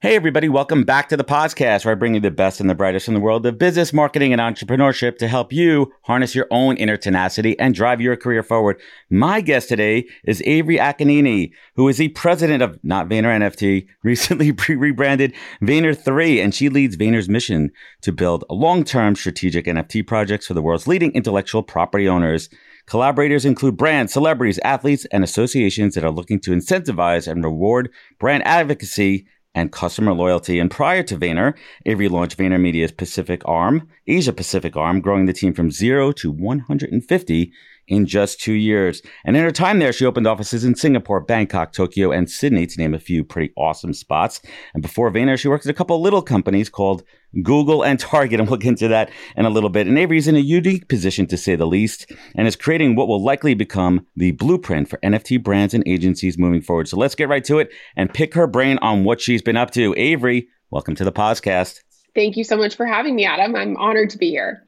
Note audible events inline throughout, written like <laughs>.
Hey, everybody, welcome back to the podcast where I bring you the best and the brightest from the world of business, marketing, and entrepreneurship to help you harness your own inner tenacity and drive your career forward. My guest today is Avery Akkineni, who is the president of Not Vayner NFT, <laughs> recently rebranded Vayner 3, and she leads Vayner's mission to build long term strategic NFT projects for the world's leading intellectual property owners. Collaborators include brands, celebrities, athletes, and associations that are looking to incentivize and reward brand advocacy and customer loyalty. And prior to Vayner, Avery launched VaynerMedia's Pacific arm, Asia Pacific arm, growing the team from zero to 150 in just two years. And in her time there, she opened offices in Singapore, Bangkok, Tokyo, and Sydney, to name a few pretty awesome spots. And before Vayner, she worked at a couple of little companies called Google and Target, <laughs> and we'll get into that in a little bit. And Avery is in a unique position, to say the least, and is creating what will likely become the blueprint for NFT brands and agencies moving forward. So let's get right to it and pick her brain on what she's been up to. Avery, welcome to the podcast. Thank you so much for having me, Adam. I'm honored to be here.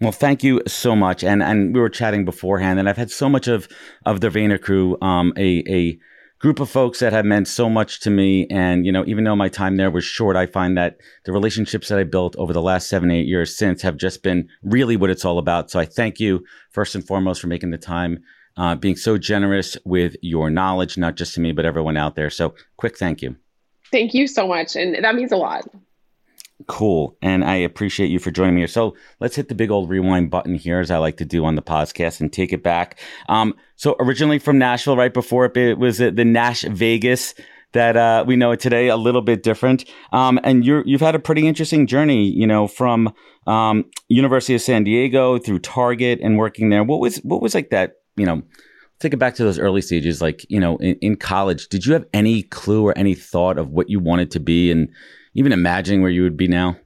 Well, thank you so much. And and we were chatting beforehand, and I've had so much of of the Vayner crew, um, a a group of folks that have meant so much to me. And you know, even though my time there was short, I find that the relationships that I built over the last seven eight years since have just been really what it's all about. So I thank you first and foremost for making the time. Uh, being so generous with your knowledge, not just to me, but everyone out there. So, quick thank you. Thank you so much. And that means a lot. Cool. And I appreciate you for joining me. So let's hit the big old rewind button here, as I like to do on the podcast, and take it back. Um, so originally from Nashville, right before it, it was the Nash Vegas that uh, we know it today, a little bit different. Um, and you have had a pretty interesting journey, you know, from um, University of San Diego through Target and working there. What was what was like that, you know? Take it back to those early stages, like you know, in, in college. Did you have any clue or any thought of what you wanted to be and even imagining where you would be now?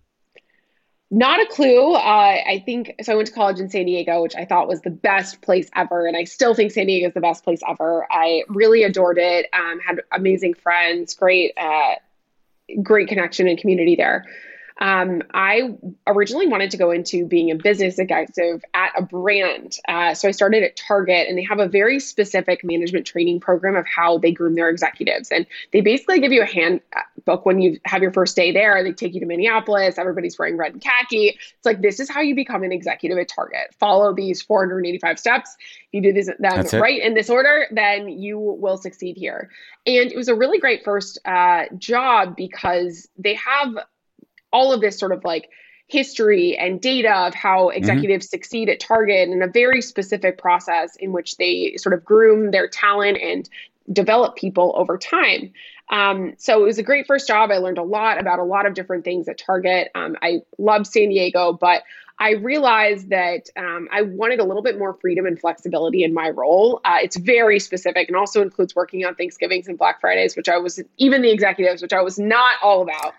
Not a clue. Uh, I think so. I went to college in San Diego, which I thought was the best place ever, and I still think San Diego is the best place ever. I really adored it. Um, had amazing friends, great, uh, great connection and community there. Um, I originally wanted to go into being a business executive at a brand. Uh, so I started at Target, and they have a very specific management training program of how they groom their executives. And they basically give you a handbook when you have your first day there. They take you to Minneapolis, everybody's wearing red and khaki. It's like, this is how you become an executive at Target. Follow these 485 steps. If you do this, them right in this order, then you will succeed here. And it was a really great first uh, job because they have all of this sort of like history and data of how mm-hmm. executives mm-hmm. succeed at Target and a very specific process in which they sort of groom their talent and develop people over time. Um, so it was a great first job. I learned a lot about a lot of different things at Target. Um, I love San Diego, but I realized that um, I wanted a little bit more freedom and flexibility in my role. Uh, it's very specific and also includes working on Thanksgivings and Black Fridays, which I was, even the executives, which I was not all about.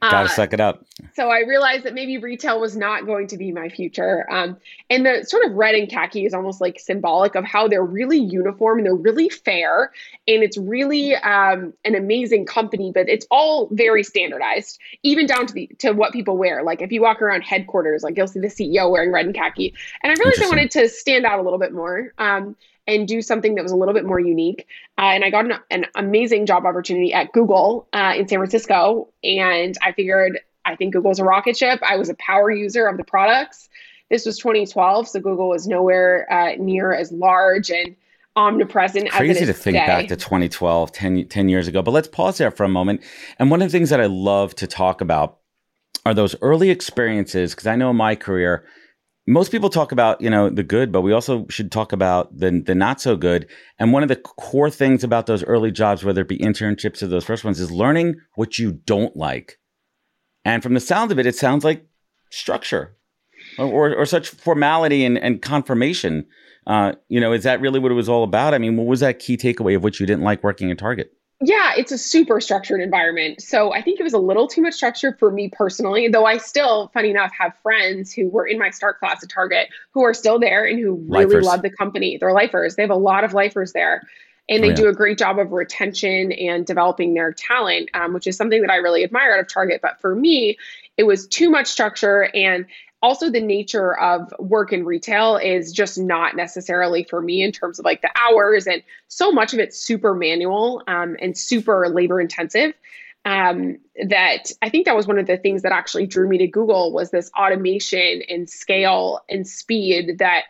Gotta uh, suck it up. So I realized that maybe retail was not going to be my future. Um, and the sort of red and khaki is almost like symbolic of how they're really uniform and they're really fair. And it's really um, an amazing company, but it's all very standardized, even down to the to what people wear. Like if you walk around headquarters, like you'll see the CEO wearing red and khaki. And I realized I wanted to stand out a little bit more. Um, and do something that was a little bit more unique. Uh, and I got an, an, amazing job opportunity at Google uh, in San Francisco. And I figured, I think Google's a rocket ship. I was a power user of the products. This was 2012, so Google was nowhere uh, near as large and omnipresent crazy to think today. back to 2012 10, 10 years ago but let's pause there for a moment and one of the things that i love to talk about are those early experiences because I know in my career most people talk about you know the good but we also should talk about the the not so good. And one of the core things about those early jobs whether it be internships or those first ones is learning what you don't like. And from the sound of it it sounds like structure or, or such formality and, and confirmation. Uh, you know is that really what it was all about? I mean what was that key takeaway of what you didn't like working at target yeah, it's a super structured environment. So I think it was a little too much structure for me personally, though I still, funny enough, have friends who were in my start class at Target who are still there and who really lifers. love the company. They're lifers. They have a lot of lifers there. And they oh, yeah. do a great job of retention and developing their talent, um, which is something that I really admire out of Target. But for me, it was too much structure and also the nature of work in retail is just not necessarily for me in terms of like the hours and so much of it's super manual um, and super labor intensive um, that i think that was one of the things that actually drew me to google was this automation and scale and speed that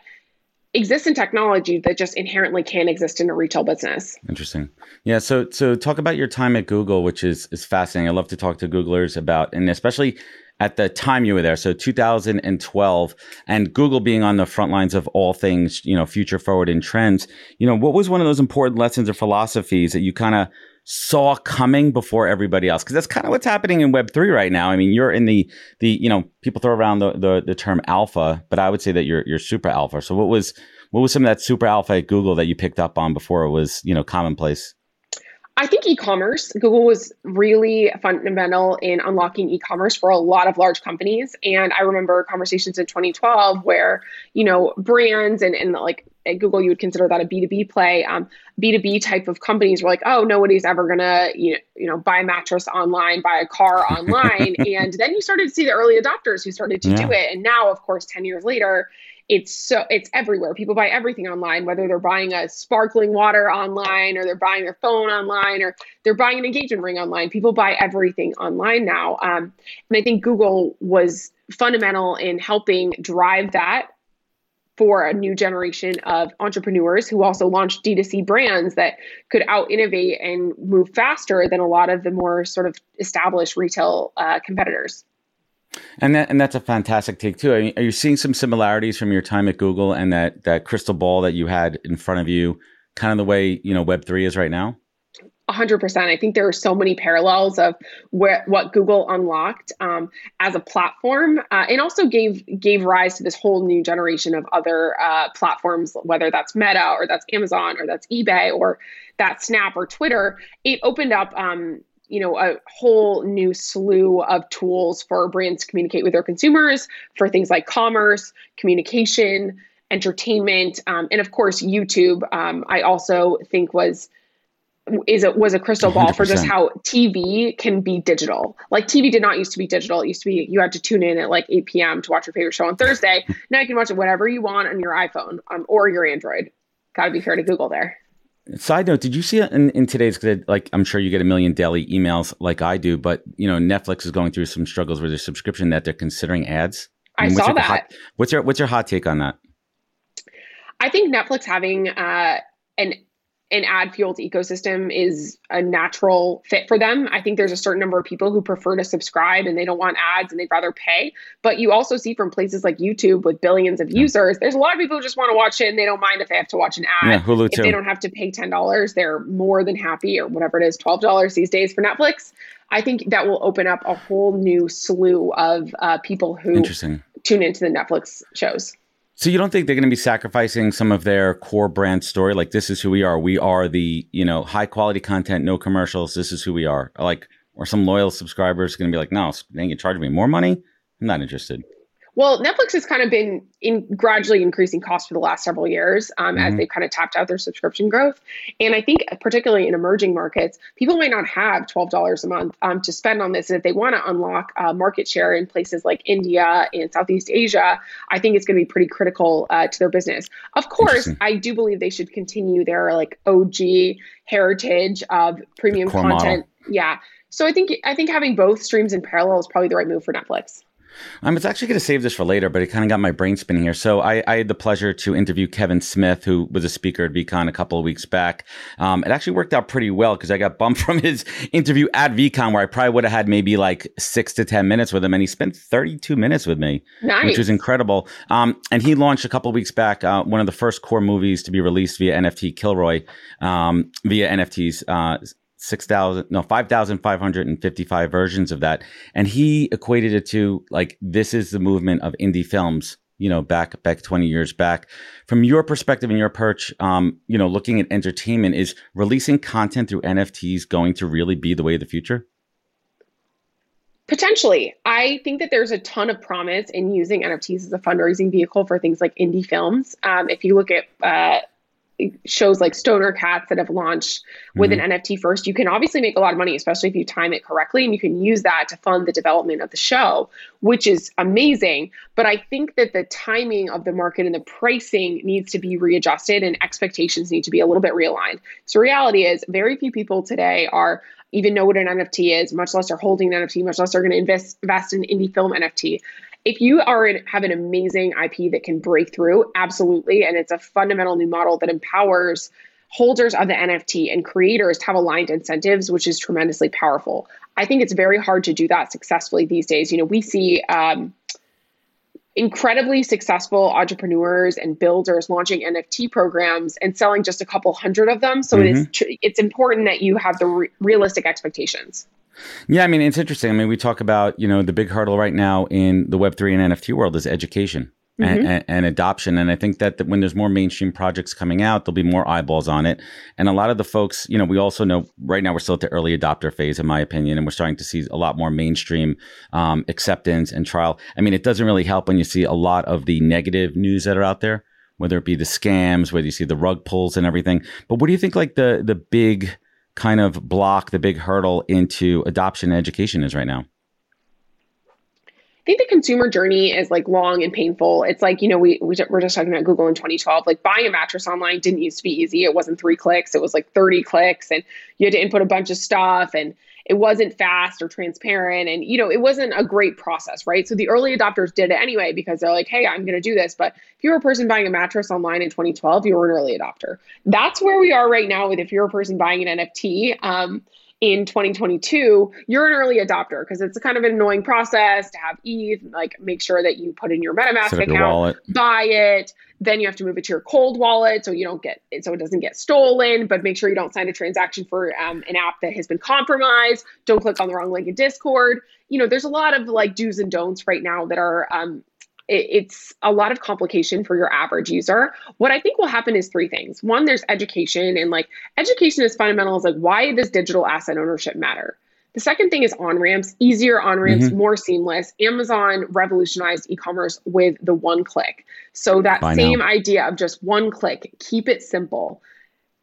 exists in technology that just inherently can't exist in a retail business. Interesting. Yeah. So so talk about your time at Google, which is is fascinating. I love to talk to Googlers about, and especially at the time you were there. So 2012 and Google being on the front lines of all things, you know, future forward and trends, you know, what was one of those important lessons or philosophies that you kind of saw coming before everybody else? Cause that's kind of what's happening in web three right now. I mean, you're in the, the, you know, people throw around the, the, the term alpha, but I would say that you're, you're super alpha. So what was, what was some of that super alpha at Google that you picked up on before it was, you know, commonplace? I think e-commerce, Google was really fundamental in unlocking e-commerce for a lot of large companies. And I remember conversations in 2012 where, you know, brands and, and like at Google, you would consider that a B2B play. Um, B2B type of companies were like, oh, nobody's ever gonna, you know, you know, buy a mattress online, buy a car online. <laughs> and then you started to see the early adopters who started to yeah. do it. And now, of course, 10 years later, it's so it's everywhere. People buy everything online, whether they're buying a sparkling water online or they're buying their phone online or they're buying an engagement ring online. People buy everything online now, um, and I think Google was fundamental in helping drive that for a new generation of entrepreneurs who also launched D2C brands that could out innovate and move faster than a lot of the more sort of established retail uh, competitors. And that and that's a fantastic take too. I mean, are you seeing some similarities from your time at Google and that that crystal ball that you had in front of you, kind of the way you know Web three is right now? 100%. I think there are so many parallels of where what Google unlocked um, as a platform, uh, and also gave gave rise to this whole new generation of other uh, platforms, whether that's Meta or that's Amazon or that's eBay or that's Snap or Twitter. It opened up um, you know a whole new slew of tools for brands to communicate with their consumers for things like commerce communication entertainment um, and of course youtube um, i also think was is it was a crystal ball 100%. for just how tv can be digital. Like tv did not used to be digital. It used to be you had to tune in at like 8 p.m to watch your favorite show on thursday. <laughs> Now you can watch it whatever you want on your iphone um, or your android. Gotta be fair to google there Side note: Did you see in, in today's like I'm sure you get a million daily emails like I do, but you know Netflix is going through some struggles with their subscription that they're considering ads. I, mean, saw that. Hot, what's your what's your hot take on that? I think Netflix having uh, an an ad fueled ecosystem is a natural fit for them. I think there's a certain number of people who prefer to subscribe and they don't want ads and they'd rather pay. But you also see from places like YouTube with billions of users, there's a lot of people who just want to watch it and they don't mind if they have to watch an ad. Yeah, Hulu if too. they don't have to pay $10, they're more than happy or whatever it is, $12 these days for Netflix. I think that will open up a whole new slew of uh, people who tune into the Netflix shows. So you don't think they're going to be sacrificing some of their core brand story? Like this is who we are. We are the you know high quality content, no commercials. This is who we are. Like, or some loyal subscribers going to be like, no, they can charge me more money. I'm not interested. Well, Netflix has kind of been in gradually increasing costs for the last several years um, mm-hmm. as they've kind of tapped out their subscription growth. And I think, particularly in emerging markets, people might not have $12 a month um, to spend on this. And if they want to unlock uh, market share in places like India and Southeast Asia, I think it's going to be pretty critical uh, to their business. Of course, I do believe they should continue their like OG heritage of premium content. Model. Yeah. So I think I think having both streams in parallel is probably the right move for Netflix. I was actually going to save this for later, but it kind of got my brain spinning here. So I, I, had the pleasure to interview Kevin Smith, who was a speaker at VeeCon a couple of weeks back. Um, it actually worked out pretty well because I got bumped <laughs> from his interview at VeeCon, where I probably would have had maybe like six to 10 minutes with him. And he spent 32 minutes with me, nice. which was incredible. Um, and he launched a couple of weeks back uh, one of the first core movies to be released via NFT, Kilroy, um, via NFTs. Uh, 6,000, no, 5,555 versions of that. And he equated it to like, this is the movement of indie films, you know, back, back 20 years back. From your perspective and your perch, um, you know, looking at entertainment, is releasing content through NFTs going to really be the way of the future? Potentially. I think that there's a ton of promise in using NFTs as a fundraising vehicle for things like indie films. Um, if you look at, uh, shows like Stoner Cats that have launched with mm-hmm. an NFT first, you can obviously make a lot of money, especially if you time it correctly, and you can use that to fund the development of the show, which is amazing. But I think that the timing of the market and the pricing needs to be readjusted, and expectations need to be a little bit realigned. So, reality is, very few people today are even know what an NFT is, much less are holding an NFT, much less are going to invest invest in indie film NFT if you are have an amazing IP that can break through, absolutely, and it's a fundamental new model that empowers holders of the NFT and creators to have aligned incentives, which is tremendously powerful. I think it's very hard to do that successfully these days. You know, we see um, incredibly successful entrepreneurs and builders launching NFT programs and selling just a couple hundred of them. So mm-hmm. it is tr- it's important that you have the re- realistic expectations. Yeah, I mean, it's interesting. I mean, we talk about, you know, the big hurdle right now in the Web3 and NFT world is education. Mm-hmm. And, and, adoption. And I think that, that when there's more mainstream projects coming out, there'll be more eyeballs on it. And a lot of the folks, you know, we also know right now we're still at the early adopter phase, in my opinion, and we're starting to see a lot more mainstream um, acceptance and trial. I mean, it doesn't really help when you see a lot of the negative news that are out there, whether it be the scams, whether you see the rug pulls and everything. But what do you think, like the the big kind of block, the big hurdle into adoption and education is right now? Think the consumer journey is like long and painful. It's like, you know, we, we we're just talking about Google in 2012. Like buying a mattress online didn't used to be easy. It wasn't three clicks, it was like 30 clicks, and you had to input a bunch of stuff. And it wasn't fast or transparent and you know it wasn't a great process right so the early adopters did it anyway because they're like hey i'm going to do this but if you're a person buying a mattress online in 2012 you were an early adopter that's where we are right now with if you're a person buying an nft um, in 2022, you're an early adopter because it's a kind of an annoying process to have ETH, like make sure that you put in your MetaMask account, buy it, then you have to move it to your cold wallet so you don't get so it doesn't get stolen. But make sure you don't sign a transaction for um, an app that has been compromised. Don't click on the wrong link in Discord. You know, there's a lot of like do's and don'ts right now that are um, it's a lot of complication for your average user. What I think will happen is three things. One, there's education, and like education is fundamental. Is like why does digital asset ownership matter? The second thing is on ramps, easier on ramps, mm-hmm. more seamless. Amazon revolutionized e commerce with the one click. So, that same idea of just one click, keep it simple.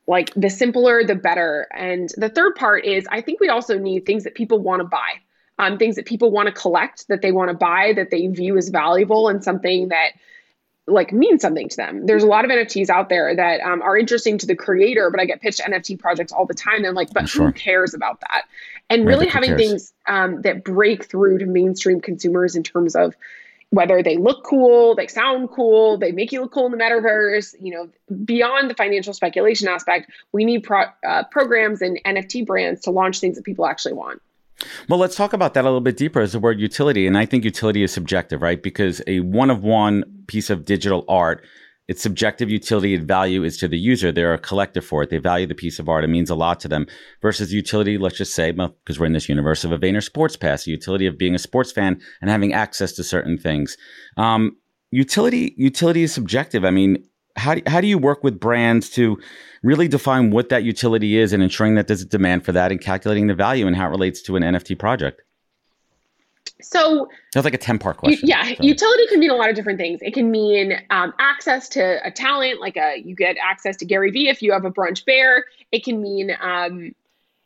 Like the simpler, the better. And the third part is I think we also need things that people want to buy um, things that people want to collect, that they want to buy, that they view as valuable, and something that like means something to them. There's a lot of NFTs out there that um, are interesting to the creator, but I get pitched NFT projects all the time. And like, but sure. who cares about that? And really having things um, that break through to mainstream consumers in terms of whether they look cool, they sound cool, they make you look cool in the metaverse, you know, beyond the financial speculation aspect, we need pro- uh, programs and NFT brands to launch things that people actually want. Well, let's talk about that a little bit deeper as the word utility. And I think utility is subjective, right? Because a one of one piece of digital art, its subjective utility and value is to the user. They're a collector for it. They value the piece of art. It means a lot to them. Versus utility, let's just say, because we're in this universe of a Vayner Sports Pass, the utility of being a sports fan and having access to certain things. Um, utility, utility is subjective. I mean, how do, how do you work with brands to really define what that utility is and ensuring that there's a demand for that and calculating the value and how it relates to an NFT project? So that's like a 10 part question. yeah. Sorry. Utility can mean a lot of different things. It can mean um, access to a talent, like a, you get access to Gary Vee if you have a brunch bear. It can mean um,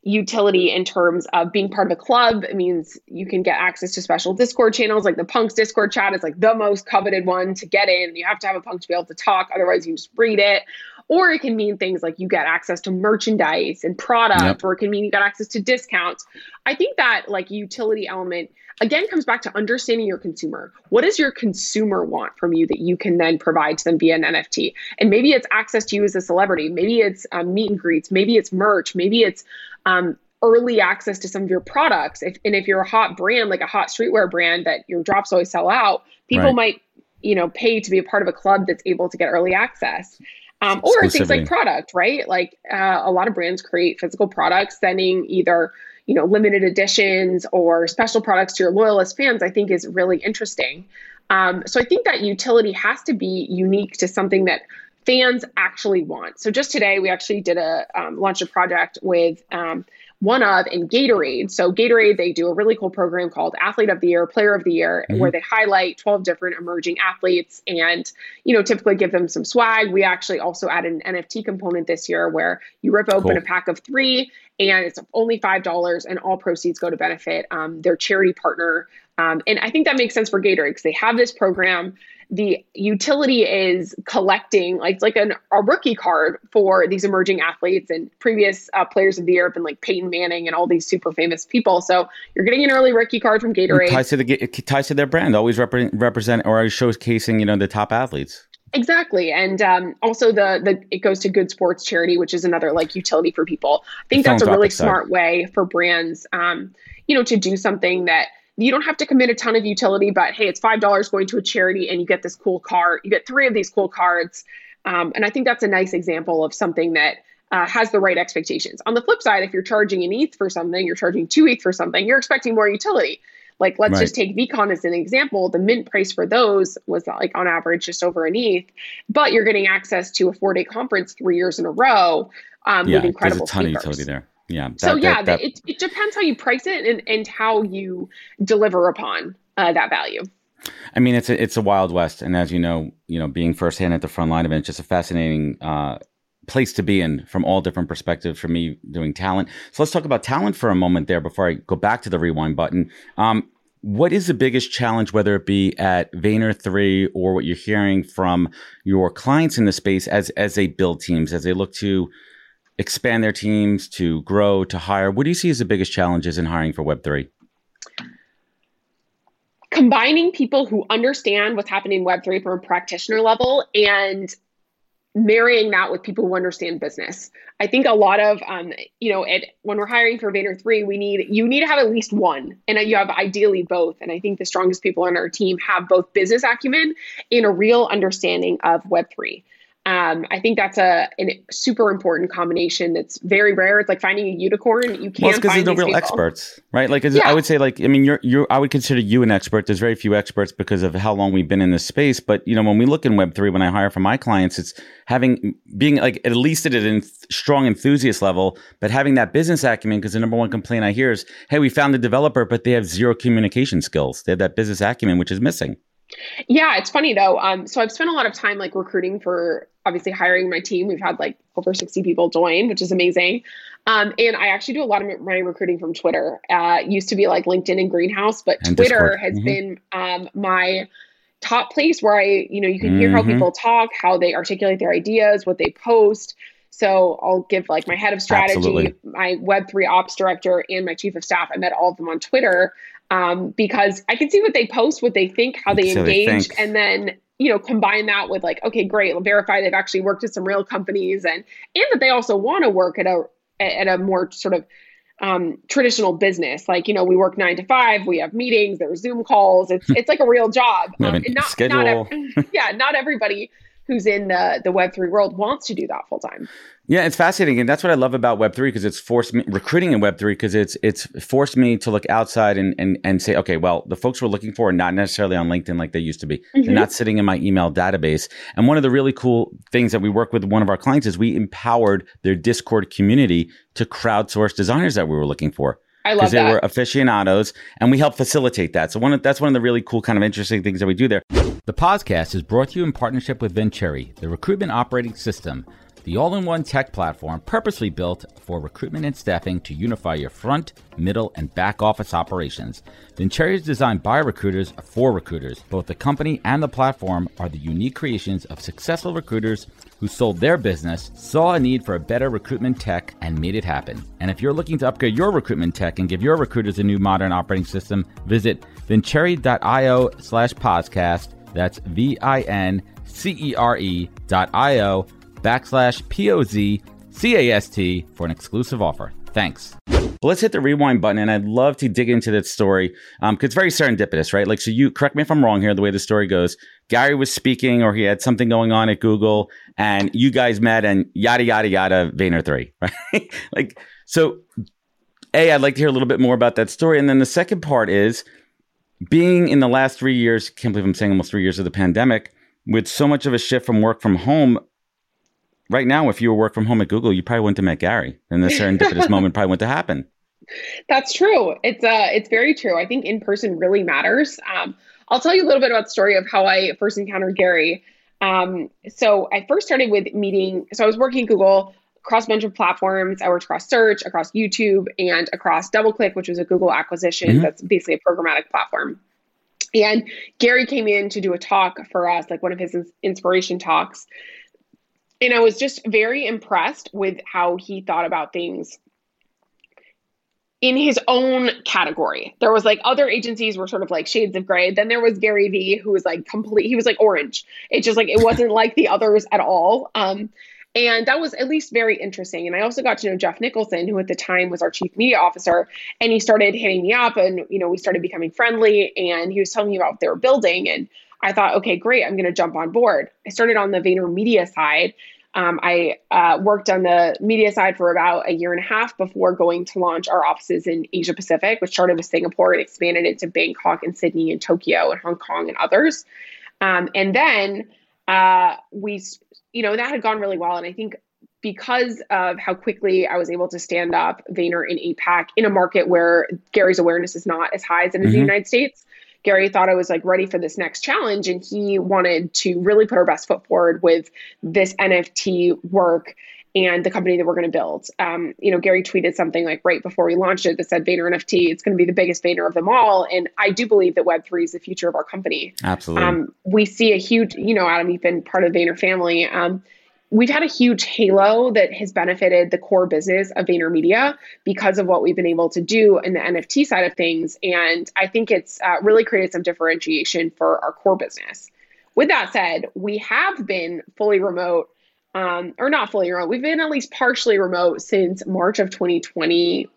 utility in terms of being part of a club. It means you can get access to special Discord channels, like the Punks Discord chat is like the most coveted one to get in. You have to have a punk to be able to talk, otherwise you just read it. Or it can mean things like you get access to merchandise and product, yep. or it can mean you got access to discounts. I think that like utility element again comes back to understanding your consumer. What does your consumer want from you that you can then provide to them via an NFT? And maybe it's access to you as a celebrity. Maybe it's um, meet and greets. Maybe it's merch. Maybe it's um, early access to some of your products. If, and if you're a hot brand, like a hot streetwear brand that your drops always sell out, people right. might, you know, pay to be a part of a club that's able to get early access. Um, or things like product, right? Like uh, a lot of brands create physical products, sending either you know limited editions or special products to your loyalist fans. I think is really interesting. Um, so I think that utility has to be unique to something that fans actually want. So just today, we actually did a um, launched a project with um, one of in Gatorade. So Gatorade, they do a really cool program called Athlete of the Year, Player of the Year, mm-hmm. where they highlight 12 different emerging athletes and, you know, typically give them some swag. We actually also added an NFT component this year where you rip open cool. a pack of three and it's only $5 and all proceeds go to benefit um, their charity partner. Um, and I think that makes sense for Gatorade because they have this program the utility is collecting like it's like an, a rookie card for these emerging athletes and previous uh, players of the year have been like Peyton Manning and all these super famous people. So you're getting an early rookie card from Gatorade. It ties to the it ties to their brand, always represent represent or showcasing you know the top athletes. Exactly, and um, also the the it goes to Good Sports Charity, which is another like utility for people. I think that's a really smart way for brands, um, you know, to do something that you don't have to commit a ton of utility, but hey, it's five dollars going to a charity, and you get this cool card. You get three of these cool cards, um, and I think that's a nice example of something that uh, has the right expectations. On the flip side, if you're charging an ETH for something, you're charging two ETH for something, you're expecting more utility. Like let's right. just take VeeCon as an example. The mint price for those was like on average just over an ETH, but you're getting access to a four day conference three years in a row um, yeah, with incredible there's a ton speakers. of utility there. Yeah. That, so yeah, that, that, it, it depends how you price it and, and how you deliver upon uh, that value. I mean, it's a, it's a wild west, and as you know, you know, being firsthand at the front line of it, it's just a fascinating uh, place to be in from all different perspectives. For me, doing talent. So let's talk about talent for a moment there before I go back to the rewind button. Um, what is the biggest challenge, whether it be at Vayner three or what you're hearing from your clients in the space as as they build teams, as they look to expand their teams, to grow, to hire? What do you see as the biggest challenges in hiring for Web3? Combining people who understand what's happening in Web3 from a practitioner level and marrying that with people who understand business. I think a lot of, um, you know, it, when we're hiring for Vayner 3, we need, you need to have at least one and you have ideally both. And I think the strongest people on our team have both business acumen and a real understanding of Web3. Um, I think that's a, a super important combination. That's very rare. It's like finding a unicorn. You can't. Well, because there's no real people. experts, right? Like, yeah. I would say, like, I mean, you're, you're, I would consider you an expert. There's very few experts because of how long we've been in this space. But you know, when we look in Web three, when I hire for my clients, it's having being like at least at a strong enthusiast level, but having that business acumen. Because the number one complaint I hear is, "Hey, we found the developer, but they have zero communication skills. They have that business acumen, which is missing." Yeah, it's funny though. Um, so I've spent a lot of time like recruiting for obviously hiring my team. We've had like over 60 people join, which is amazing. Um, and I actually do a lot of my recruiting from Twitter. Uh, used to be like LinkedIn and Greenhouse, but and Twitter Discord. has mm-hmm. been um, my top place where I, you know, you can mm-hmm. hear how mm-hmm. people talk, how they articulate their ideas, what they post. So I'll give like my head of strategy, Absolutely. my Web3 ops director, and my chief of staff. I met all of them on Twitter um, because I can see what they post, what they think, how they so engage, they and then you know combine that with like okay great verify they've actually worked at some real companies and and that they also want to work at a at a more sort of um, traditional business like you know we work nine to five we have meetings there's zoom calls it's it's like a real job um, and not, schedule. not <laughs> yeah not everybody who's in the the web3 world wants to do that full time yeah, it's fascinating, and that's what I love about Web three because it's forced me recruiting in Web three because it's it's forced me to look outside and, and and say, okay, well, the folks we're looking for are not necessarily on LinkedIn like they used to be. Mm-hmm. They're not sitting in my email database. And one of the really cool things that we work with one of our clients is we empowered their Discord community to crowdsource designers that we were looking for. I love that. Because they were aficionados, and we help facilitate that. So one of, that's one of the really cool, kind of interesting things that we do there. The podcast is brought to you in partnership with Vincere, the recruitment operating system the all in one tech platform purposely built for recruitment and staffing to unify your front, middle, and back office operations. Vincere is designed by recruiters for recruiters. Both the company and the platform are the unique creations of successful recruiters who sold their business, saw a need for a better recruitment tech, and made it happen. And if you're looking to upgrade your recruitment tech and give your recruiters a new modern operating system, visit vincere.io slash podcast. That's V I N C E R E dot I O backslash P O Z C A S T for an exclusive offer. Thanks. But let's hit the rewind button, and I'd love to dig into that story because um, it's very serendipitous, right? Like, so you correct me if I'm wrong here. The way the story goes, Gary was speaking, or he had something going on at Google, and you guys met, and yada yada yada. Vayner three, <laughs> right? like, so a, I'd like to hear a little bit more about that story, and then the second part is being in the last three years. Can't believe I'm saying almost three years of the pandemic with so much of a shift from work from home right now, if you were work from home at Google, you probably wouldn't have met Gary, and the <laughs> serendipitous moment probably wouldn't have happened. That's true. It's uh, it's very true. I think in person really matters. Um, I'll tell you a little bit about the story of how I first encountered Gary. Um, so I first started with meeting. So I was working at Google across a bunch of platforms. I worked across search, across YouTube, and across DoubleClick, which was a Google acquisition. Mm-hmm. That's basically a programmatic platform. And Gary came in to do a talk for us, like one of his inspiration talks and I was just very impressed with how he thought about things in his own category. There was like other agencies were sort of like shades of gray. Then there was Gary Vee, who was like complete. He was like orange. It just like it wasn't like the others at all. Um, and that was at least very interesting. And I also got to know Jeff Nicholson, who at the time was our chief media officer. And he started hitting me up, and you know we started becoming friendly. And he was telling me about what they were building, and I thought, okay, great, I'm going to jump on board. I started on the Vayner Media side. Um, I uh, worked on the media side for about a year and a half before going to launch our offices in Asia Pacific, which started with Singapore and expanded into Bangkok and Sydney and Tokyo and Hong Kong and others. Um, and then uh, we, you know, that had gone really well. And I think because of how quickly I was able to stand up Vayner in APAC in a market where Gary's awareness is not as high as it is mm-hmm. in the United States, Gary thought I was like ready for this next challenge and he wanted to really put our best foot forward with this NFT work and the company that we're going to build. Um, you know, Gary tweeted something like right before we launched it that said Vayner NFT, it's going to be the biggest Vayner of them all. And I do believe that Web3 is the future of our company. Absolutely. Um, we see a huge, you know, Adam, you've been part of the Vayner family. Um, we've had a huge halo that has benefited the core business of VaynerMedia because of what we've been able to do in the NFT side of things. And I think it's uh, really created some differentiation for our core business. With that said, we have been fully remote, um, or not fully remote, we've been at least partially remote since March of 2020.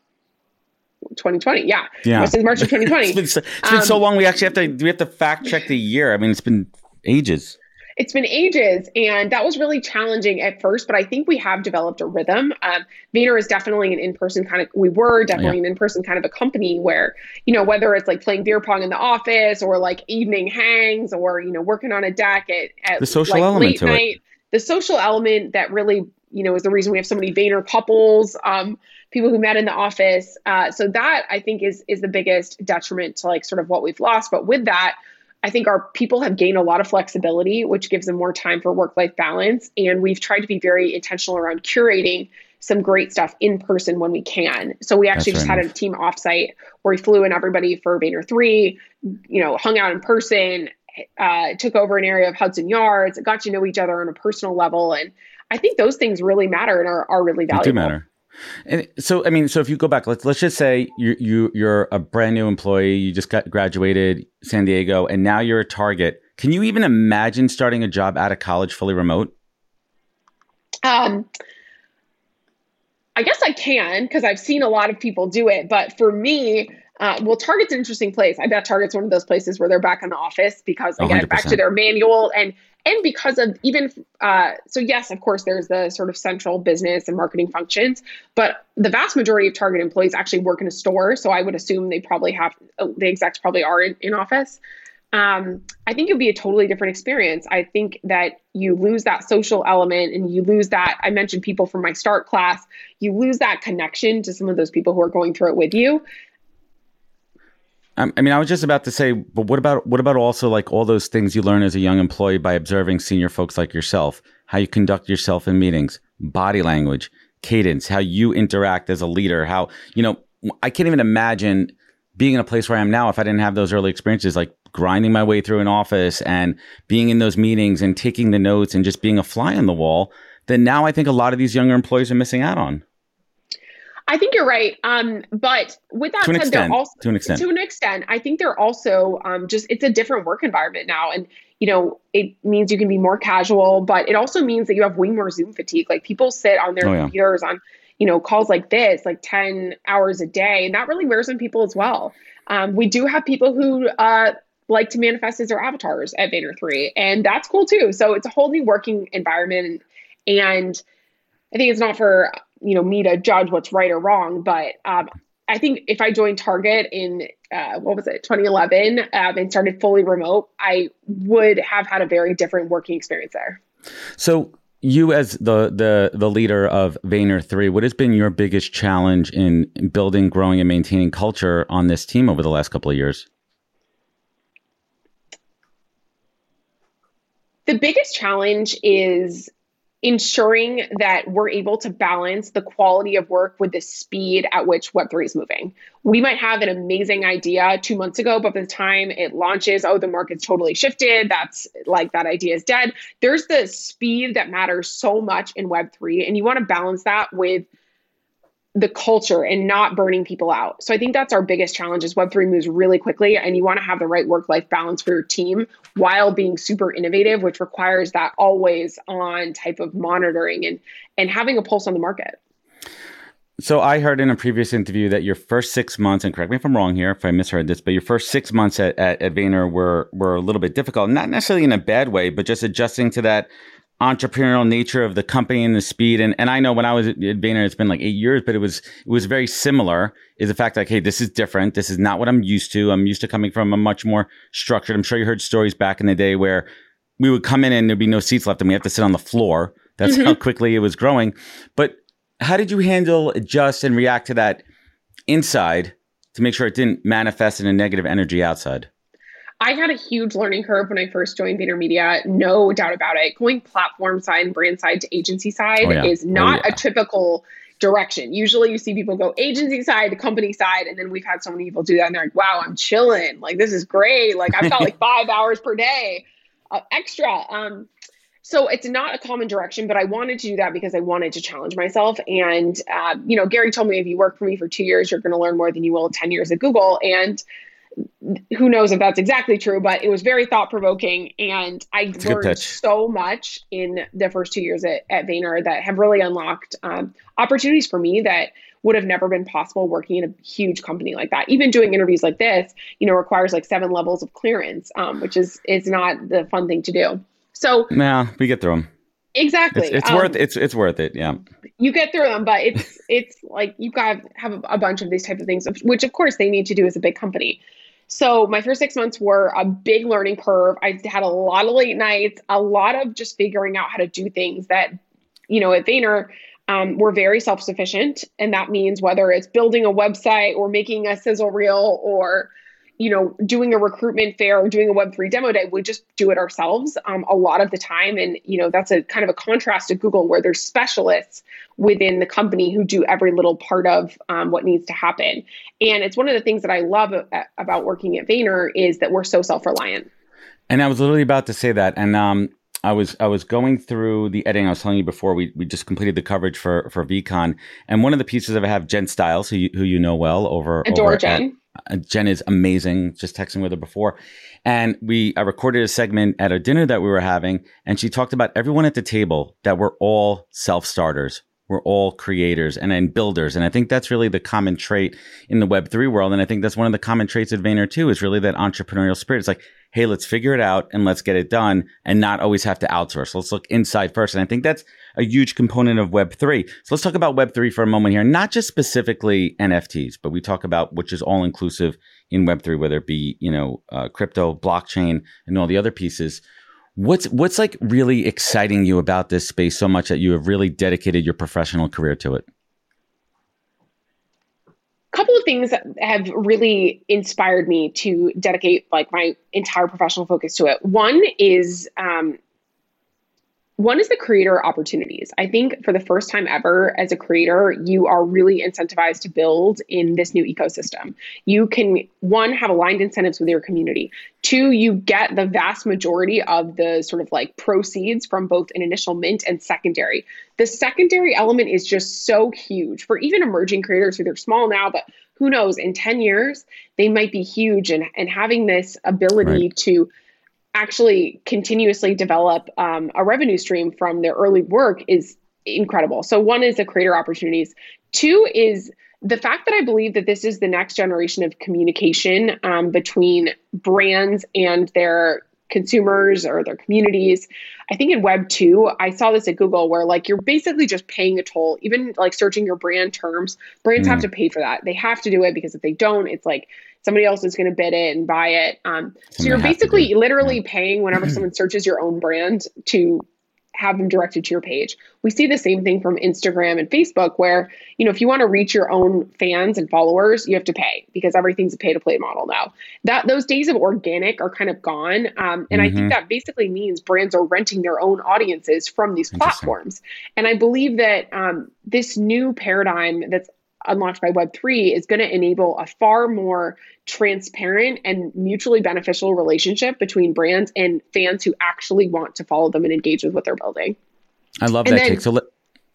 2020, yeah, yeah. Since March of 2020. <laughs> it's been, so, it's been um, so long. We actually have to we have to fact check the year. I mean, it's been ages it's been ages and that was really challenging at first but i think we have developed a rhythm um, Vayner is definitely an in-person kind of we were definitely yeah. an in-person kind of a company where you know whether it's like playing beer pong in the office or like evening hangs or you know working on a deck at, at the social like element late night it. the social element that really you know is the reason we have so many Vayner couples um, people who met in the office uh, so that i think is is the biggest detriment to like sort of what we've lost but with that I think our people have gained a lot of flexibility, which gives them more time for work life balance. And we've tried to be very intentional around curating some great stuff in person when we can. So we actually That's just right. had a team offsite where we flew in everybody for Vayner 3, you know, hung out in person, uh, took over an area of Hudson Yards, got to know each other on a personal level. And I think those things really matter and are, are really valuable. They do matter. And so, I mean, so if you go back, let's let's just say you you you're a brand new employee, you just got graduated San Diego, and now you're a Target. Can you even imagine starting a job out of college fully remote? Um, I guess I can because I've seen a lot of people do it, but for me, uh, well, Target's an interesting place. I bet Target's one of those places where they're back in the office because again, 100%. back to their manual and and because of even uh, so yes of course there's the sort of central business and marketing functions but the vast majority of target employees actually work in a store. So i would assume they probably have the execs probably are in, in office. Um, i think it would be a totally different experience. I think that you lose that social element and you lose that i mentioned people from my start class you lose that connection to some of those people who are going through it with you Um, I mean, I was just about to say, but what about what about also like all those things you learn as a young employee by observing senior folks like yourself, how you conduct yourself in meetings, body language, cadence, how you interact as a leader, how, you know, I can't even imagine being in a place where I am now if I didn't have those early experiences, like grinding my way through an office and being in those meetings and taking the notes and just being a fly on the wall, then now I think a lot of these younger employees are missing out on. I think you're right. Um, but with that to said, extent, they're also to an extent, to an extent, I think they're also um, just it's a different work environment now, and you know it means you can be more casual, but it also means that you have way more Zoom fatigue. Like people sit on their Oh, yeah. computers on you know calls like this, like ten hours a day, and that really wears on people as well. Um, we do have people who uh, like to manifest as their avatars at Vayner Three, and that's cool too. So it's a whole new working environment, and I think it's not for you know me to judge what's right or wrong, but um, I think if I joined Target in uh, what was it 2011 um, and started fully remote, I would have had a very different working experience there. So you as the the the leader of Vayner 3, what has been your biggest challenge in building, growing and maintaining culture on this team over the last couple of years? The biggest challenge is ensuring that we're able to balance the quality of work with the speed at which Web3 is moving. We might have an amazing idea two months ago, but by the time it launches, oh, the market's totally shifted. That's like that idea is dead. There's the speed that matters so much in Web3, and you want to balance that with the culture and not burning people out. So I think that's our biggest challenge is web3 moves really quickly and you want to have the right work-life balance for your team while being super innovative which requires that always on type of monitoring and and having a pulse on the market. So I heard in a previous interview that your first six months, and correct me if I'm wrong here, if I misheard this, but your first six months at, at, at Vayner were were a little bit difficult, not necessarily in a bad way, but just adjusting to that entrepreneurial nature of the company and the speed. And and I know when I was at Vayner, it's been like eight years, but it was it was very similar. Is the fact like, hey, this is different. This is not what I'm used to. I'm used to coming from a much more structured. I'm sure you heard stories back in the day where we would come in and there'd be no seats left, and we have to sit on the floor. That's mm-hmm. how quickly it was growing. But how did you handle, adjust, and react to that inside to make sure it didn't manifest in a negative energy outside? I had a huge learning curve when I first joined VaynerMedia, no doubt about it. Going platform side and brand side to agency side Oh, yeah. is not Oh, yeah. a typical direction. Usually you see people go agency side to company side, and then we've had so many people do that and they're like, wow, I'm chilling. Like this is great. Like I've got <laughs> like five hours per day uh, extra. Um, so it's not a common direction, but I wanted to do that because I wanted to challenge myself. And uh, you know, Gary told me if you work for me for two years, you're going to learn more than you will ten years at Google. And who knows if that's exactly true, but it was very thought provoking. And I learned so much in the first two years at, at Vayner that have really unlocked um, opportunities for me that would have never been possible working in a huge company like that. Even doing interviews like this, you know, requires like seven levels of clearance, um, which is is not the fun thing to do. So Nah, we get through them. Exactly, It's, it's um, worth it's it's worth it. Yeah. you get through them, but it's <laughs> it's like you've got to have a, bunch of these type of things, which of course they need to do as a big company. So my first six months were a big learning curve. I had a lot of late nights, a lot of just figuring out how to do things that, you know, at Vayner, um, we're very self-sufficient, and that means whether it's building a website or making a sizzle reel or you know, doing a recruitment fair or doing a Web3 demo day, we just do it ourselves um, a lot of the time. And, you know, that's a kind of a contrast to Google where there's specialists within the company who do every little part of um, what needs to happen. And it's one of the things that I love a- about working at Vayner is that we're so self-reliant. And I was literally about to say that, and um, I was I was going through the editing. I was telling you before we, we just completed the coverage for for VeeCon, and one of the pieces of it have Jen Stiles, who you, who you know well over Adore over Jen. At, uh, Jen is amazing. Just texting with her before, and we I recorded a segment at a dinner that we were having, and she talked about everyone at the table that we're all self starters. We're all creators and, and builders. And I think that's really the common trait in the Web3 world. And I think that's one of the common traits at Vayner too, is really that entrepreneurial spirit. It's like, hey, let's figure it out and let's get it done and not always have to outsource. Let's look inside first. And I think that's a huge component of Web3. So let's talk about Web3 for a moment here, not just specifically NFTs, but we talk about which is all inclusive in Web3, whether it be, you know, uh, crypto, blockchain, and all the other pieces. What's what's like really exciting you about this space so much that you have really dedicated your professional career to it? A couple of things have really inspired me to dedicate like my entire professional focus to it. One is um, one is the creator opportunities. I think for the first time ever as a creator, you are really incentivized to build in this new ecosystem. You can, one, have aligned incentives with your community. Two, you get the vast majority of the sort of like proceeds from both an initial mint and secondary. The secondary element is just so huge for even emerging creators who they're small now, but who knows, in 10 years, they might be huge. And, and having this ability right. to actually continuously develop um, a revenue stream from their early work is incredible. So one is the creator opportunities. Two is the fact that I believe that this is the next generation of communication um, between brands and their consumers or their communities. I think in Web 2, I saw this at Google where like you're basically just paying a toll, even like searching your brand terms. Brands mm. have to pay for that. They have to do it because if they don't, it's like somebody else is going to bid it and buy it. Um, so you're basically literally yeah. paying whenever <clears throat> someone searches your own brand to have them directed to your page. We see the same thing from Instagram and Facebook where, you know, if you want to reach your own fans and followers, you have to pay because everything's a pay to play model now. That those days of organic are kind of gone. Um, and mm-hmm. I think mm-hmm. that basically means brands are renting their own audiences from these platforms. And I believe that um, this new paradigm that's unlocked by Web3 is going to enable a far more transparent and mutually beneficial relationship between brands and fans who actually want to follow them and engage with what they're building. I love and that then, take. So, let,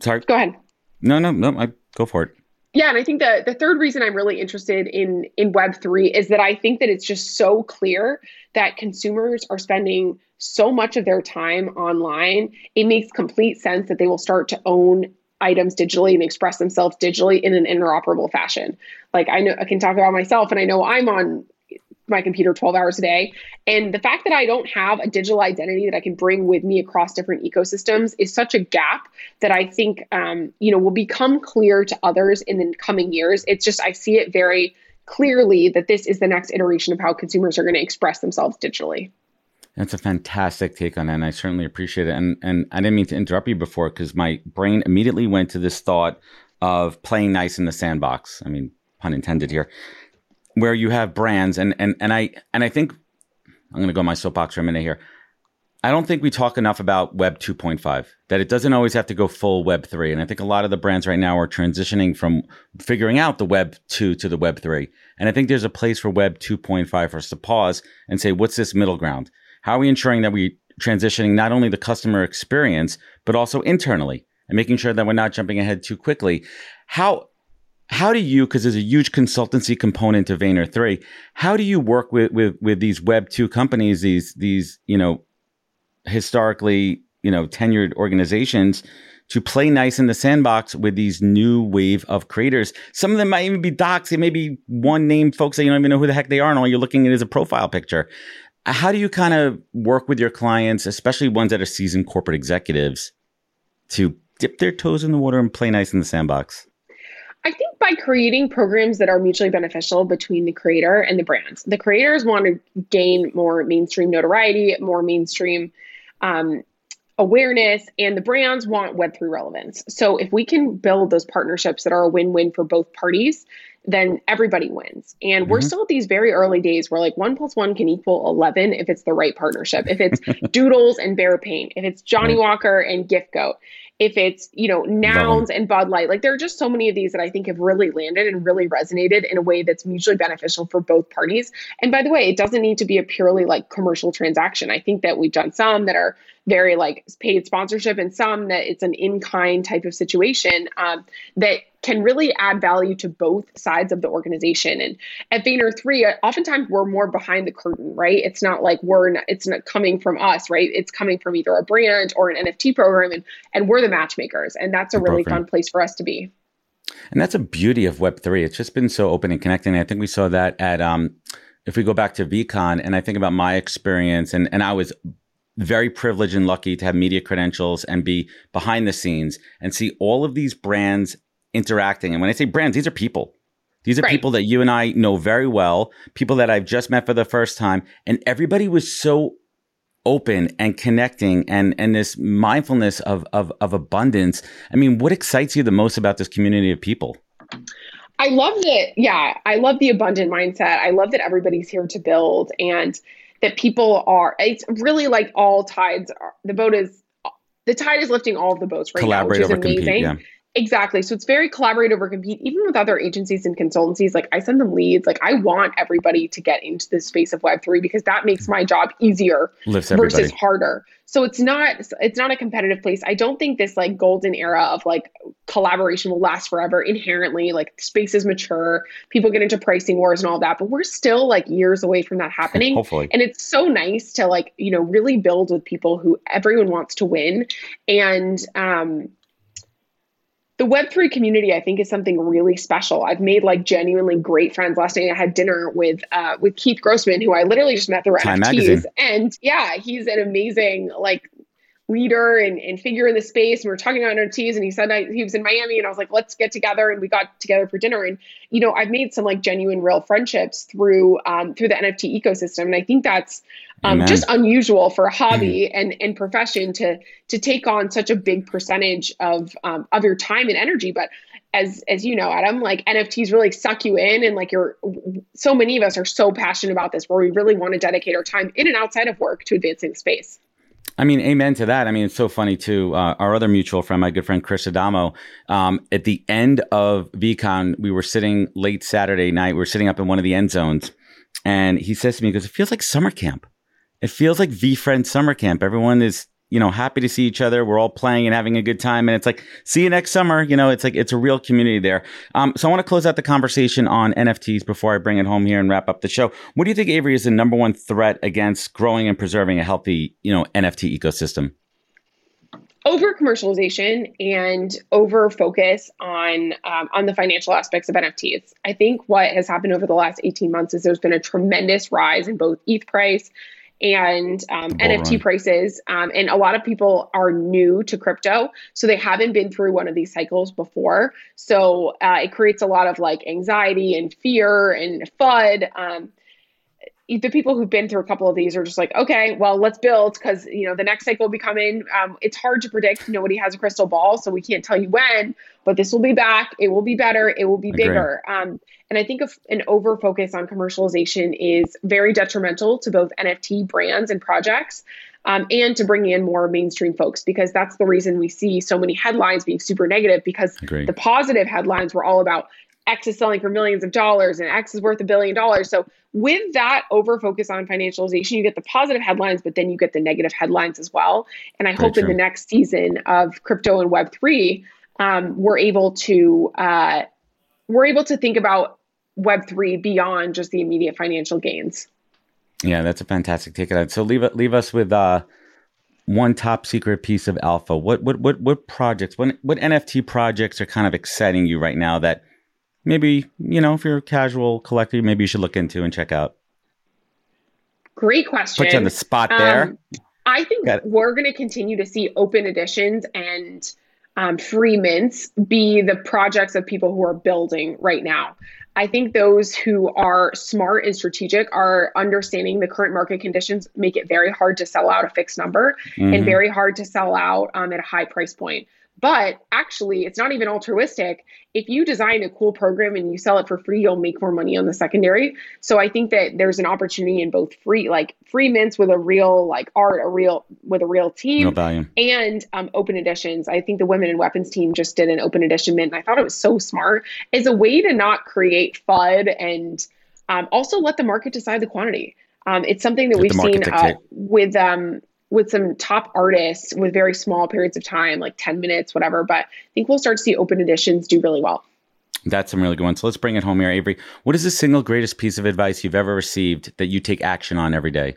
sorry. Go ahead. No, no, no. I go for it. Yeah, and I think the the third reason I'm really interested in in Web three is that I think that it's just so clear that consumers are spending so much of their time online. It makes complete sense that they will start to own items digitally and express themselves digitally in an interoperable fashion. Like I know I can talk about myself and I know I'm on my computer 12 hours a day. And the fact that I don't have a digital identity that I can bring with me across different ecosystems is such a gap that I think, um, you know, will become clear to others in the coming years. It's just, I see it very clearly that this is the next iteration of how consumers are going to express themselves digitally. That's a fantastic take on that, and I certainly appreciate it. And and I didn't mean to interrupt you before because my brain immediately went to this thought of playing nice in the sandbox. I mean, pun intended here, where you have brands, and and and I and I think I'm going to go my soapbox for a minute here. I don't think we talk enough about Web 2.5, that it doesn't always have to go full Web 3. And I think a lot of the brands right now are transitioning from figuring out the Web 2 to the Web 3. And I think there's a place for Web 2.5 for us to pause and say, what's this middle ground? How are we ensuring that we transitioning not only the customer experience, but also internally and making sure that we're not jumping ahead too quickly? How how do you because there's a huge consultancy component to Vayner 3 how do you work with with with these web 2 companies these these you know historically you know tenured organizations to play nice in the sandbox with these new wave of creators? Some of them might even be docs. They may be one name folks that you don't even know who the heck they are and all you're looking at is a profile picture how do you kind of work with your clients, especially ones that are seasoned corporate executives, to dip their toes in the water and play nice in the sandbox? I think by creating programs that are mutually beneficial between the creator and the brands. The creators want to gain more mainstream notoriety, more mainstream um, awareness, and the brands want Web3 relevance. So if we can build those partnerships that are a win win for both parties, then everybody wins. And mm-hmm. we're still at these very early days where like one plus one can equal 11 if it's the right partnership. If it's <laughs> Doodles and Bear Paint, if it's Johnnie Walker and Gift Goat, if it's, you know, Nouns and Bud Light. Like there are just so many of these that I think have really landed and really resonated in a way that's mutually beneficial for both parties. And by the way, it doesn't need to be a purely like commercial transaction. I think that we've done some that are very like paid sponsorship and some that it's an in-kind type of situation um, that can really add value to both sides of the organization. And at Vayner 3, oftentimes we're more behind the curtain, right? It's not like we're not, it's not coming from us, right? It's coming from either a brand or an NFT program and and we're the matchmakers. And that's a really fun place for us to be. And that's a beauty of Web3. It's just been so open and connecting. I think we saw that at um if we go back to VeeCon and I think about my experience and and I was very privileged and lucky to have media credentials and be behind the scenes and see all of these brands interacting. And when I say brands, these are people. These are right. people that you and I know very well, people that I've just met for the first time. And everybody was so open and connecting and, and this mindfulness of, of, of abundance. I mean, what excites you the most about this community of people? I love that. Yeah, I love the abundant mindset. I love that everybody's here to build and that people are, it's really like all tides are, the boat is the tide is lifting all of the boats right Collaborate now, which is over amazing. compete, yeah. Exactly. So it's very collaborate over compete, even with other agencies and consultancies. Like I send them leads. Like I want everybody to get into the space of Web three because that makes my job easier Lifts everybody. versus harder. So it's not it's not a competitive place. I don't think this like golden era of like collaboration will last forever inherently. Like space is mature, people get into pricing wars and all that, but we're still like years away from that happening. <laughs> Hopefully. And it's so nice to like, you know, really build with people who everyone wants to win. And um the Web3 community, I think, is something really special. I've made like genuinely great friends. Last night I had dinner with uh, with Keith Grossman, who I literally just met through Time NFTs. Magazine. And yeah, he's an amazing like leader and, and figure in the space. And we were talking about NFTs and he said I, he was in Miami and I was like, let's get together. And we got together for dinner. And, you know, I've made some like genuine real friendships through um, through the NFT ecosystem. And I think that's um, just unusual for a hobby and, and profession to to take on such a big percentage of um, of your time and energy. But as as you know, Adam, like NFTs really suck you in, and like you're so many of us are so passionate about this, where we really want to dedicate our time in and outside of work to advancing space. I mean, amen to that. I mean, it's so funny too. Uh, our other mutual friend, my good friend Chris Adamo, um, at the end of VeeCon, we were sitting late Saturday night. We were sitting up in one of the end zones, and he says to me, "He goes, it feels like summer camp. It feels like VeeFriend summer camp. Everyone is." You know, happy to see each other. We're all playing and having a good time, and it's like, see you next summer. You know, it's like it's a real community there. Um, so I want to close out the conversation on NFTs before I bring it home here and wrap up the show. What do you think, Avery, is the number one threat against growing and preserving a healthy, you know, NFT ecosystem? over commercialization and over focus on um, on the financial aspects of NFTs. I think what has happened over the last 18 months is there's been a tremendous rise in both ETH price and um, NFT run. prices. Um, and a lot of people are new to crypto, so they haven't been through one of these cycles before. So uh, it creates a lot of like anxiety and fear and FUD. Um, the people who've been through a couple of these are just like, okay, well, let's build because you know the next cycle will be coming. Um, it's hard to predict. Nobody has a crystal ball, so we can't tell you when. But this will be back. It will be better. It will be bigger. Um, and I think an over focus on commercialization is very detrimental to both NFT brands and projects. Um, and to bring in more mainstream folks because that's the reason we see so many headlines being super negative because the positive headlines were all about X is selling for millions of dollars and X is worth a billion dollars. So with that over focus on financialization, you get the positive headlines, but then you get the negative headlines as well. And I Very hope in the next season of crypto and Web three, um, we're able to uh, we're able to think about Web three beyond just the immediate financial gains. Yeah, that's a fantastic take on it. So leave leave us with uh, one top secret piece of alpha. What what what what projects? What what NFT projects are kind of exciting you right now that maybe you know if you're a casual collector, maybe you should look into and check out. Great question. Put you on the spot there. Um, I think we're going to continue to see open editions and um, free mints be the projects of people who are building right now. I think those who are smart and strategic are understanding the current market conditions make it very hard to sell out a fixed number Mhm. and very hard to sell out um, at a high price point. But actually, it's not even altruistic. If you design a cool program and you sell it for free, you'll make more money on the secondary. So I think that there's an opportunity in both free, like free mints with a real like art, a real with a real team, no value. and um, open editions. I think the Women and Weapons team just did an open edition mint, and I thought it was so smart as a way to not create FUD and um, also let the market decide the quantity. Um, it's something that Let we've seen uh, with um, with some top artists with very small periods of time, like ten minutes, whatever. But I think we'll start to see open editions do really well. That's some really good ones. So let's bring it home here, Avery. What is the single greatest piece of advice you've ever received that you take action on every day?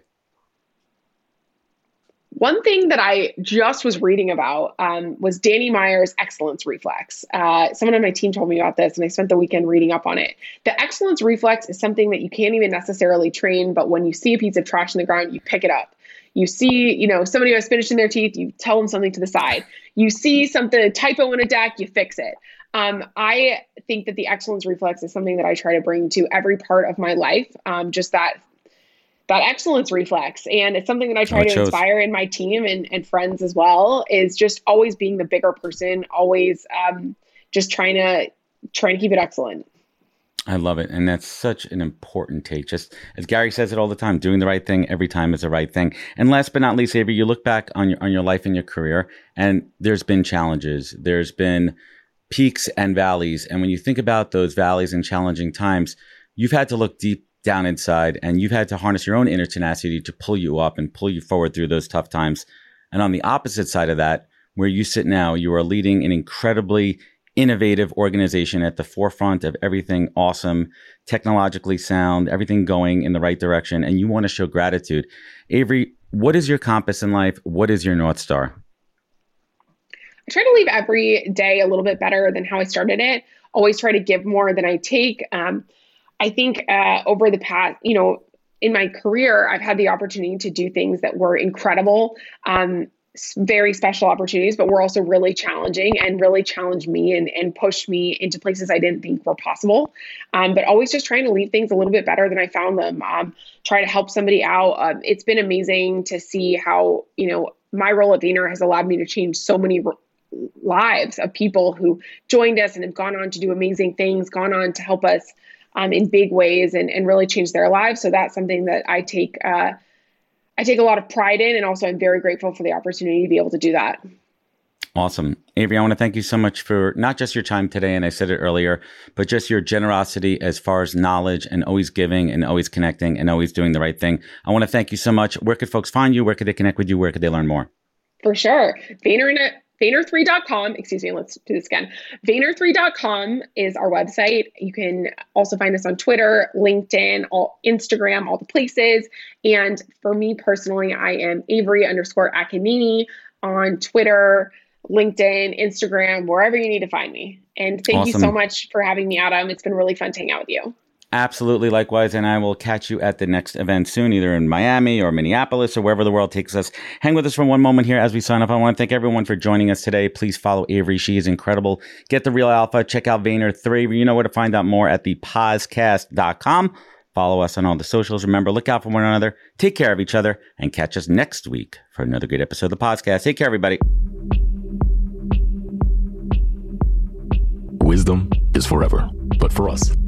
One thing that I just was reading about um, was Danny Meyer's excellence reflex. Uh, someone on my team told me about this, and I spent the weekend reading up on it. The excellence reflex is something that you can't even necessarily train, but when you see a piece of trash in the ground, you pick it up. You see, you know, somebody who has spinach in their teeth, you tell them something to the side. You see something, a typo in a deck, you fix it. Um, I think that the excellence reflex is something that I try to bring to every part of my life. Um, just that that excellence reflex and it's something that i try Oh, it to inspire in my team and, and friends as well is just always being the bigger person always um, just trying to trying to keep it excellent I love it. And that's such an important take. Just as Gary says it all the time, doing the right thing every time is the right thing. And last but not least, Avery, you look back on your on your life and your career, and there's been challenges. There's been peaks and valleys. And when you think about those valleys and challenging times, you've had to look deep down inside and you've had to harness your own inner tenacity to pull you up and pull you forward through those tough times. And on the opposite side of that, where you sit now, you are leading an incredibly innovative organization at the forefront of everything awesome, technologically sound, everything going in the right direction, and you want to show gratitude. Avery, what is your compass in life? What is your North Star? I try to leave every day a little bit better than how I started it. Always try to give more than I take. Um, I think uh, over the past, you know, in my career, I've had the opportunity to do things that were incredible. Um, very special opportunities, but were also really challenging and really challenged me and, and pushed me into places I didn't think were possible. Um, but always just trying to leave things a little bit better than I found them. Um, try to help somebody out. Um, it's been amazing to see how, you know, my role at Vayner has allowed me to change so many lives of people who joined us and have gone on to do amazing things, gone on to help us um, in big ways and, and really change their lives. So that's something that I take uh, I take a lot of pride in, and also I'm very grateful for the opportunity to be able to do that. Awesome. Avery, I want to thank you so much for not just your time today, and I said it earlier, but just your generosity as far as knowledge and always giving and always connecting and always doing the right thing. I want to thank you so much. Where could folks find you? Where could they connect with you? Where could they learn more? For sure. VaynerNFT Vayner3.com, excuse me, let's do this again. Vayner3.com is our website. You can also find us on Twitter, LinkedIn, all Instagram, all the places. And for me personally, I am Avery underscore Akkineni on Twitter, LinkedIn, Instagram, wherever you need to find me. And thank awesome. you so much for having me, Adam. It's been really fun to hang out with you. Absolutely, likewise. And I will catch you at the next event soon, either in Miami or Minneapolis or wherever the world takes us. Hang with us for one moment here as we sign off. I want to thank everyone for joining us today. Please follow Avery. She is incredible. Get the real alpha. Check out Vayner 3. You know where to find out more at thepodcast.com. Follow us on all the socials. Remember, look out for one another. Take care of each other and catch us next week for another great episode of the podcast. Take care, everybody. Wisdom is forever, but for us,